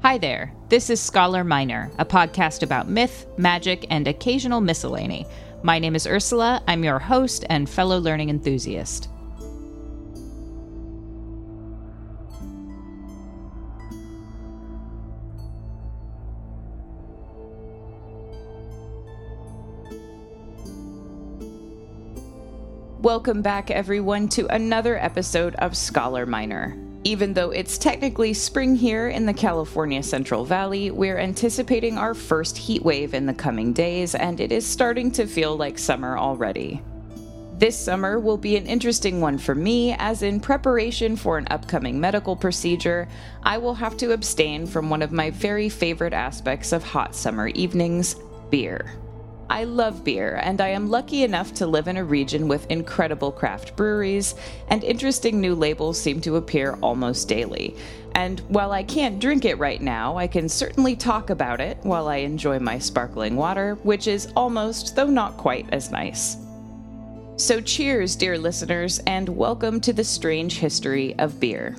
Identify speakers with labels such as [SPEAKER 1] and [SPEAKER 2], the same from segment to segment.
[SPEAKER 1] Hi there, this is Scholar Minor, a podcast about myth, magic, and occasional miscellany. My name is Ursula, I'm your host and fellow learning enthusiast. Welcome back, everyone, to another episode of Scholar Minor. Even though it's technically spring here in the California Central Valley, we're anticipating our first heat wave in the coming days, and it is starting to feel like summer already. This summer will be an interesting one for me, as in preparation for an upcoming medical procedure, I will have to abstain from one of my very favorite aspects of hot summer evenings beer. I love beer, and I am lucky enough to live in a region with incredible craft breweries, and interesting new labels seem to appear almost daily. And while I can't drink it right now, I can certainly talk about it while I enjoy my sparkling water, which is almost, though not quite, as nice. So, cheers, dear listeners, and welcome to the strange history of beer.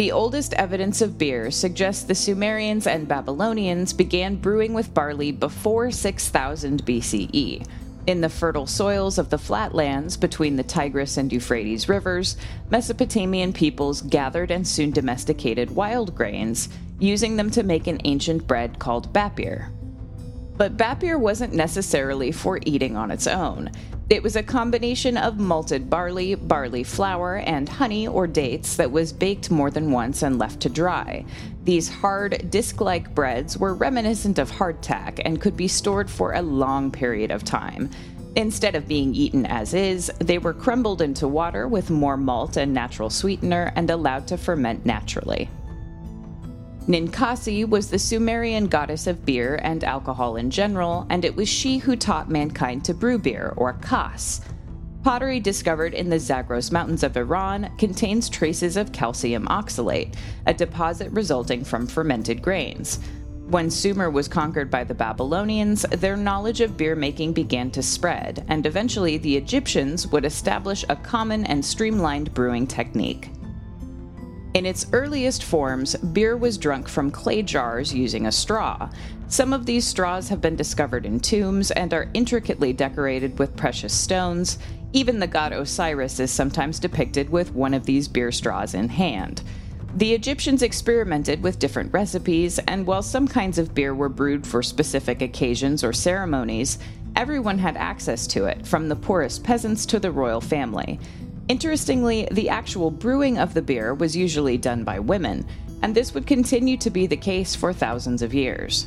[SPEAKER 1] The oldest evidence of beer suggests the Sumerians and Babylonians began brewing with barley before 6000 BCE. In the fertile soils of the flatlands between the Tigris and Euphrates rivers, Mesopotamian peoples gathered and soon domesticated wild grains, using them to make an ancient bread called bapir. But bapir wasn't necessarily for eating on its own. It was a combination of malted barley, barley flour, and honey or dates that was baked more than once and left to dry. These hard, disc like breads were reminiscent of hardtack and could be stored for a long period of time. Instead of being eaten as is, they were crumbled into water with more malt and natural sweetener and allowed to ferment naturally. Ninkasi was the Sumerian goddess of beer and alcohol in general, and it was she who taught mankind to brew beer, or kas. Pottery discovered in the Zagros Mountains of Iran contains traces of calcium oxalate, a deposit resulting from fermented grains. When Sumer was conquered by the Babylonians, their knowledge of beer making began to spread, and eventually the Egyptians would establish a common and streamlined brewing technique. In its earliest forms, beer was drunk from clay jars using a straw. Some of these straws have been discovered in tombs and are intricately decorated with precious stones. Even the god Osiris is sometimes depicted with one of these beer straws in hand. The Egyptians experimented with different recipes, and while some kinds of beer were brewed for specific occasions or ceremonies, everyone had access to it, from the poorest peasants to the royal family. Interestingly, the actual brewing of the beer was usually done by women, and this would continue to be the case for thousands of years.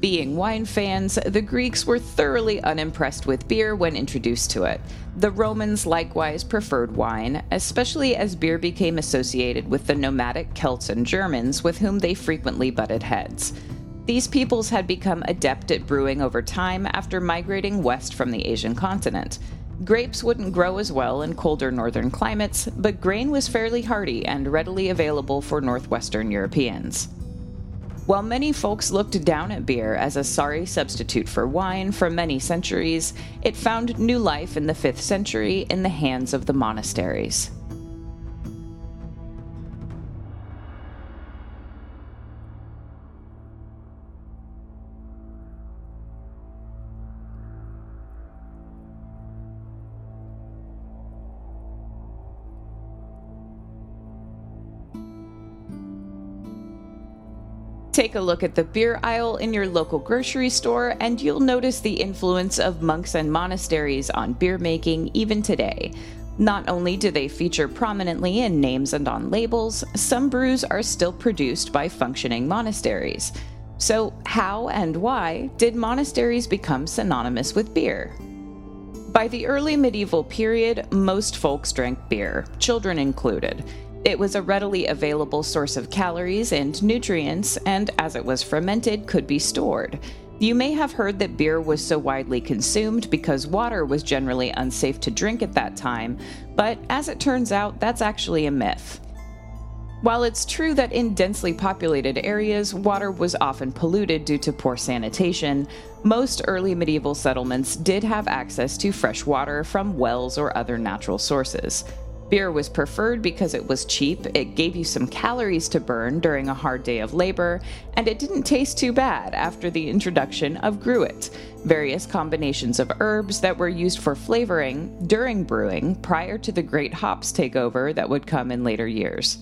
[SPEAKER 1] Being wine fans, the Greeks were thoroughly unimpressed with beer when introduced to it. The Romans likewise preferred wine, especially as beer became associated with the nomadic Celts and Germans with whom they frequently butted heads. These peoples had become adept at brewing over time after migrating west from the Asian continent. Grapes wouldn't grow as well in colder northern climates, but grain was fairly hardy and readily available for northwestern Europeans. While many folks looked down at beer as a sorry substitute for wine for many centuries, it found new life in the 5th century in the hands of the monasteries. Take a look at the beer aisle in your local grocery store, and you'll notice the influence of monks and monasteries on beer making even today. Not only do they feature prominently in names and on labels, some brews are still produced by functioning monasteries. So, how and why did monasteries become synonymous with beer? By the early medieval period, most folks drank beer, children included. It was a readily available source of calories and nutrients, and as it was fermented, could be stored. You may have heard that beer was so widely consumed because water was generally unsafe to drink at that time, but as it turns out, that's actually a myth. While it's true that in densely populated areas, water was often polluted due to poor sanitation, most early medieval settlements did have access to fresh water from wells or other natural sources. Beer was preferred because it was cheap, it gave you some calories to burn during a hard day of labor, and it didn't taste too bad after the introduction of gruit, various combinations of herbs that were used for flavoring during brewing prior to the great hops takeover that would come in later years.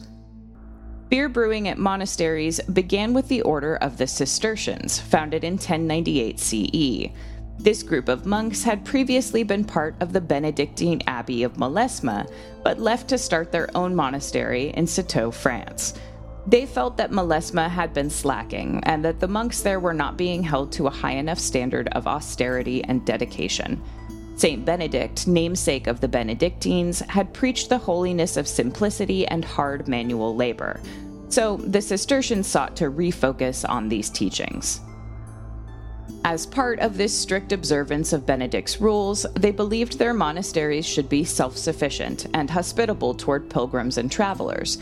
[SPEAKER 1] Beer brewing at monasteries began with the Order of the Cistercians, founded in 1098 CE. This group of monks had previously been part of the Benedictine Abbey of Molesme, but left to start their own monastery in Citeaux, France. They felt that Molesme had been slacking and that the monks there were not being held to a high enough standard of austerity and dedication. Saint Benedict, namesake of the Benedictines, had preached the holiness of simplicity and hard manual labor. So the Cistercians sought to refocus on these teachings. As part of this strict observance of Benedict's rules, they believed their monasteries should be self sufficient and hospitable toward pilgrims and travelers.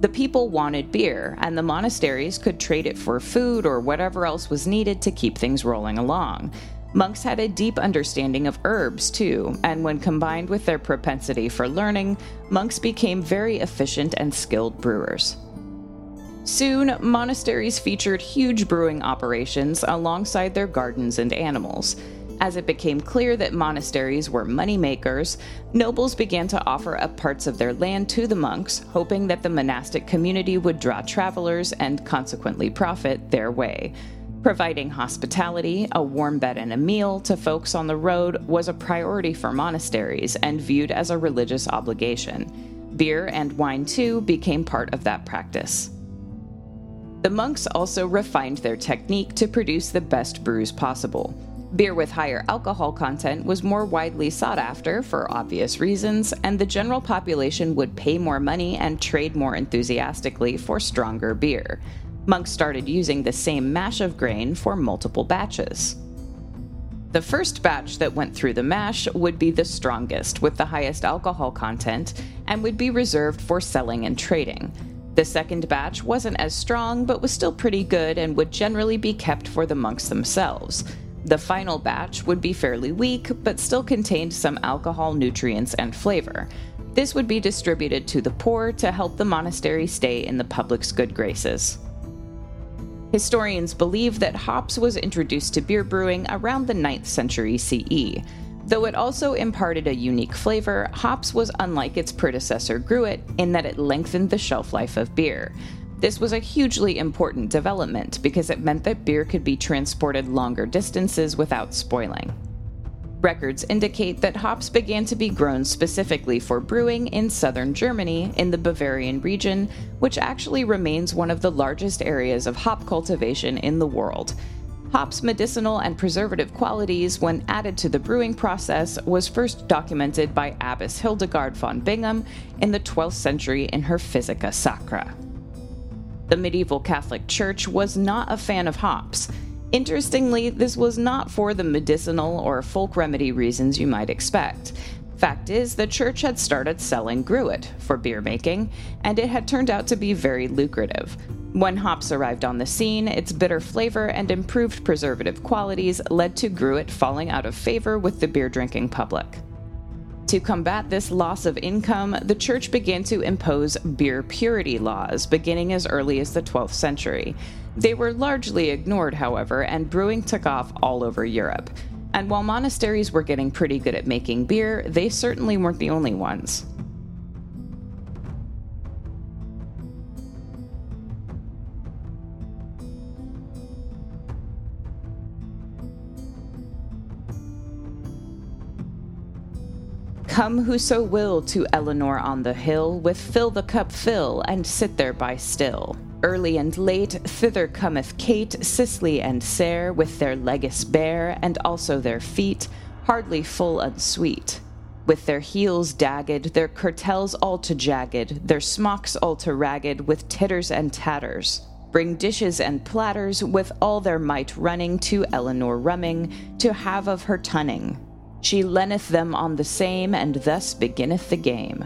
[SPEAKER 1] The people wanted beer, and the monasteries could trade it for food or whatever else was needed to keep things rolling along. Monks had a deep understanding of herbs, too, and when combined with their propensity for learning, monks became very efficient and skilled brewers. Soon, monasteries featured huge brewing operations alongside their gardens and animals. As it became clear that monasteries were money makers, nobles began to offer up parts of their land to the monks, hoping that the monastic community would draw travelers and consequently profit their way. Providing hospitality, a warm bed, and a meal to folks on the road was a priority for monasteries and viewed as a religious obligation. Beer and wine, too, became part of that practice. The monks also refined their technique to produce the best brews possible. Beer with higher alcohol content was more widely sought after for obvious reasons, and the general population would pay more money and trade more enthusiastically for stronger beer. Monks started using the same mash of grain for multiple batches. The first batch that went through the mash would be the strongest, with the highest alcohol content, and would be reserved for selling and trading. The second batch wasn't as strong, but was still pretty good and would generally be kept for the monks themselves. The final batch would be fairly weak, but still contained some alcohol, nutrients, and flavor. This would be distributed to the poor to help the monastery stay in the public's good graces. Historians believe that hops was introduced to beer brewing around the 9th century CE. Though it also imparted a unique flavor, hops was unlike its predecessor gruit in that it lengthened the shelf life of beer. This was a hugely important development because it meant that beer could be transported longer distances without spoiling. Records indicate that hops began to be grown specifically for brewing in southern Germany in the Bavarian region, which actually remains one of the largest areas of hop cultivation in the world. Hop's medicinal and preservative qualities, when added to the brewing process, was first documented by Abbess Hildegard von Bingen in the 12th century in her Physica Sacra. The medieval Catholic Church was not a fan of hops. Interestingly, this was not for the medicinal or folk remedy reasons you might expect. Fact is, the church had started selling gruit for beer making, and it had turned out to be very lucrative. When hops arrived on the scene, its bitter flavor and improved preservative qualities led to Gruit falling out of favor with the beer drinking public. To combat this loss of income, the church began to impose beer purity laws beginning as early as the 12th century. They were largely ignored, however, and brewing took off all over Europe. And while monasteries were getting pretty good at making beer, they certainly weren't the only ones. Come whoso will to Eleanor on the hill, with fill the cup fill, and sit there by still. Early and late thither cometh Kate, Cicely, and Sare, with their legis bare, and also their feet, hardly full unsweet. With their heels dagged, their curtels all to jagged, their smocks all to ragged, with titters and tatters. Bring dishes and platters, with all their might running to Eleanor Rumming, to have of her tunning. She lenneth them on the same, and thus beginneth the game.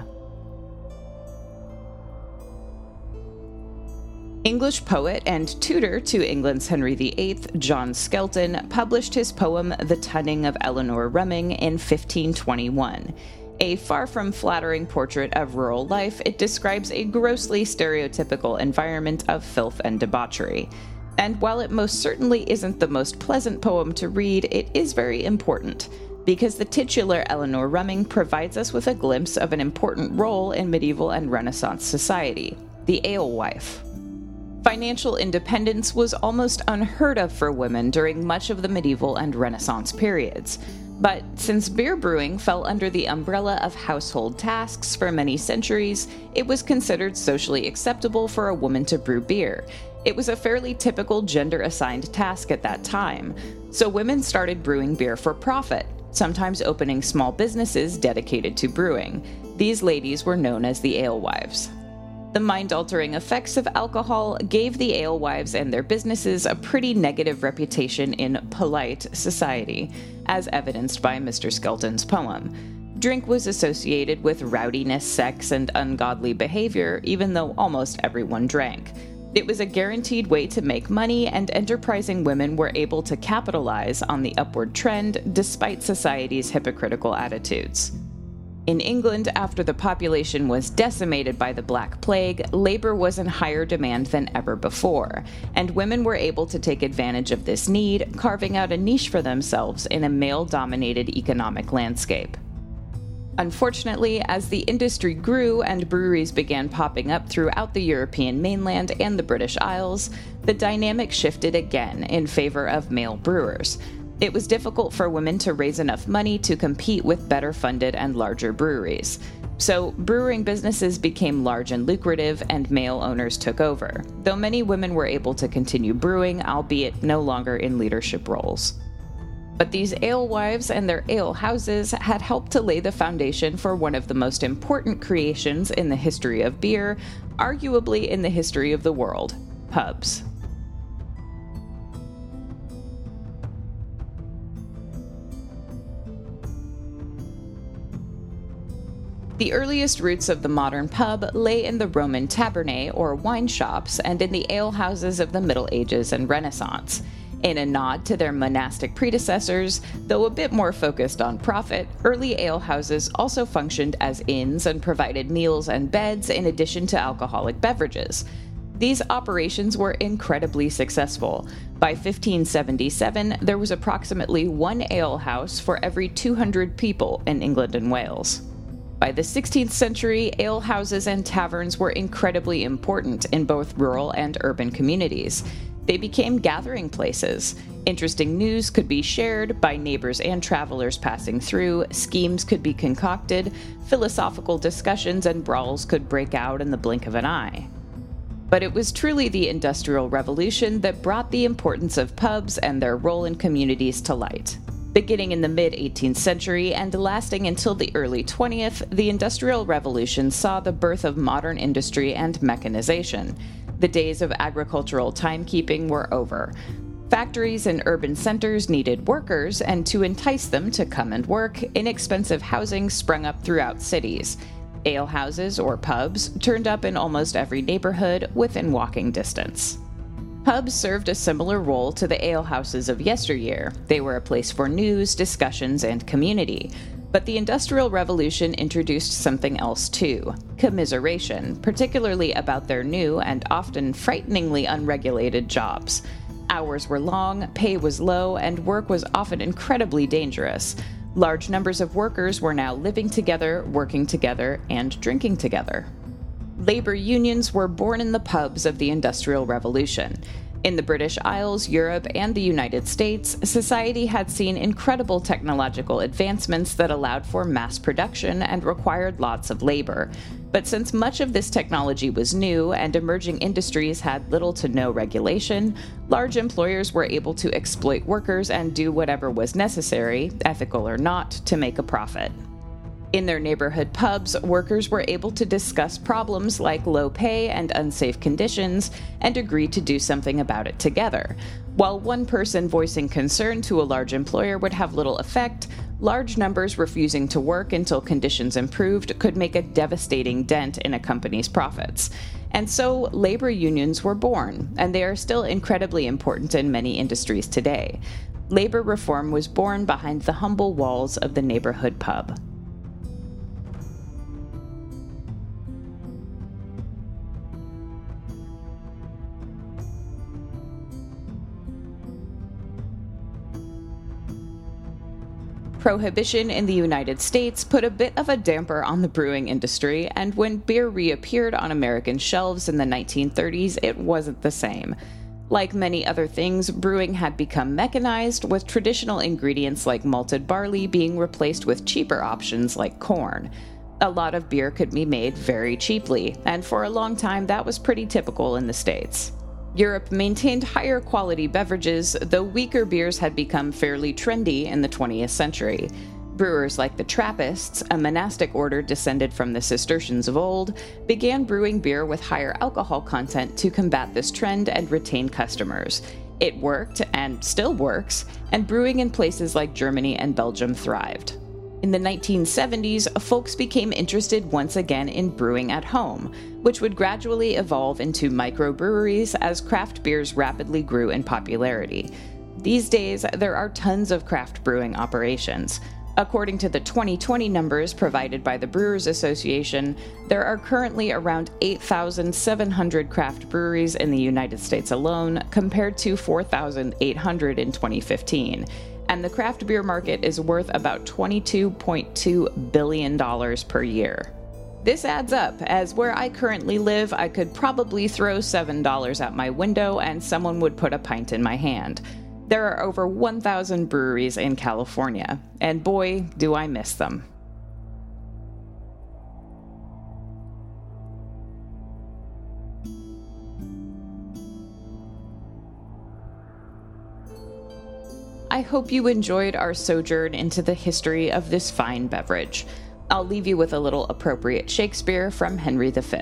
[SPEAKER 1] English poet and tutor to England's Henry VIII, John Skelton, published his poem The Tunning of Eleanor Rumming in 1521. A far from flattering portrait of rural life, it describes a grossly stereotypical environment of filth and debauchery. And while it most certainly isn't the most pleasant poem to read, it is very important, because the titular Eleanor Rumming provides us with a glimpse of an important role in medieval and Renaissance society the alewife. Financial independence was almost unheard of for women during much of the medieval and Renaissance periods. But since beer brewing fell under the umbrella of household tasks for many centuries, it was considered socially acceptable for a woman to brew beer. It was a fairly typical gender assigned task at that time, so women started brewing beer for profit, sometimes opening small businesses dedicated to brewing. These ladies were known as the alewives. The mind altering effects of alcohol gave the alewives and their businesses a pretty negative reputation in polite society, as evidenced by Mr. Skelton's poem. Drink was associated with rowdiness, sex, and ungodly behavior, even though almost everyone drank. It was a guaranteed way to make money, and enterprising women were able to capitalize on the upward trend despite society's hypocritical attitudes. In England, after the population was decimated by the Black Plague, labor was in higher demand than ever before, and women were able to take advantage of this need, carving out a niche for themselves in a male dominated economic landscape. Unfortunately, as the industry grew and breweries began popping up throughout the European mainland and the British Isles, the dynamic shifted again in favor of male brewers, it was difficult for women to raise enough money to compete with better funded and larger breweries. So, brewing businesses became large and lucrative, and male owners took over, though many women were able to continue brewing, albeit no longer in leadership roles. But these alewives and their ale houses had helped to lay the foundation for one of the most important creations in the history of beer, arguably in the history of the world pubs. The earliest roots of the modern pub lay in the Roman tabernae or wine shops and in the alehouses of the Middle Ages and Renaissance. In a nod to their monastic predecessors, though a bit more focused on profit, early alehouses also functioned as inns and provided meals and beds in addition to alcoholic beverages. These operations were incredibly successful. By 1577, there was approximately one alehouse for every 200 people in England and Wales. By the 16th century, alehouses and taverns were incredibly important in both rural and urban communities. They became gathering places. Interesting news could be shared by neighbors and travelers passing through, schemes could be concocted, philosophical discussions and brawls could break out in the blink of an eye. But it was truly the Industrial Revolution that brought the importance of pubs and their role in communities to light. Beginning in the mid 18th century and lasting until the early 20th, the Industrial Revolution saw the birth of modern industry and mechanization. The days of agricultural timekeeping were over. Factories and urban centers needed workers, and to entice them to come and work, inexpensive housing sprung up throughout cities. Alehouses or pubs turned up in almost every neighborhood within walking distance. Pubs served a similar role to the alehouses of yesteryear. They were a place for news, discussions, and community. But the Industrial Revolution introduced something else too commiseration, particularly about their new and often frighteningly unregulated jobs. Hours were long, pay was low, and work was often incredibly dangerous. Large numbers of workers were now living together, working together, and drinking together. Labor unions were born in the pubs of the Industrial Revolution. In the British Isles, Europe, and the United States, society had seen incredible technological advancements that allowed for mass production and required lots of labor. But since much of this technology was new and emerging industries had little to no regulation, large employers were able to exploit workers and do whatever was necessary, ethical or not, to make a profit. In their neighborhood pubs, workers were able to discuss problems like low pay and unsafe conditions and agree to do something about it together. While one person voicing concern to a large employer would have little effect, large numbers refusing to work until conditions improved could make a devastating dent in a company's profits. And so labor unions were born, and they are still incredibly important in many industries today. Labor reform was born behind the humble walls of the neighborhood pub. Prohibition in the United States put a bit of a damper on the brewing industry, and when beer reappeared on American shelves in the 1930s, it wasn't the same. Like many other things, brewing had become mechanized, with traditional ingredients like malted barley being replaced with cheaper options like corn. A lot of beer could be made very cheaply, and for a long time that was pretty typical in the States. Europe maintained higher quality beverages, though weaker beers had become fairly trendy in the 20th century. Brewers like the Trappists, a monastic order descended from the Cistercians of old, began brewing beer with higher alcohol content to combat this trend and retain customers. It worked, and still works, and brewing in places like Germany and Belgium thrived. In the 1970s, folks became interested once again in brewing at home, which would gradually evolve into microbreweries as craft beers rapidly grew in popularity. These days, there are tons of craft brewing operations. According to the 2020 numbers provided by the Brewers Association, there are currently around 8,700 craft breweries in the United States alone, compared to 4,800 in 2015 and the craft beer market is worth about $22.2 billion per year. This adds up, as where I currently live, I could probably throw $7 out my window and someone would put a pint in my hand. There are over 1,000 breweries in California, and boy, do I miss them. I hope you enjoyed our sojourn into the history of this fine beverage. I'll leave you with a little appropriate Shakespeare from Henry V.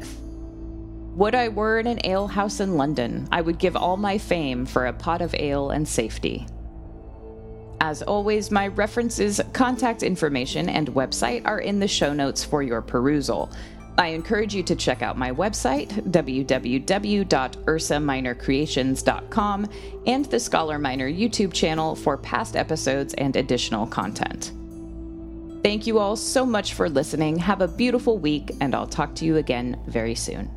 [SPEAKER 1] Would I were in an alehouse in London, I would give all my fame for a pot of ale and safety. As always, my references, contact information, and website are in the show notes for your perusal. I encourage you to check out my website, www.ursaminorcreations.com, and the Scholar Minor YouTube channel for past episodes and additional content. Thank you all so much for listening. Have a beautiful week, and I'll talk to you again very soon.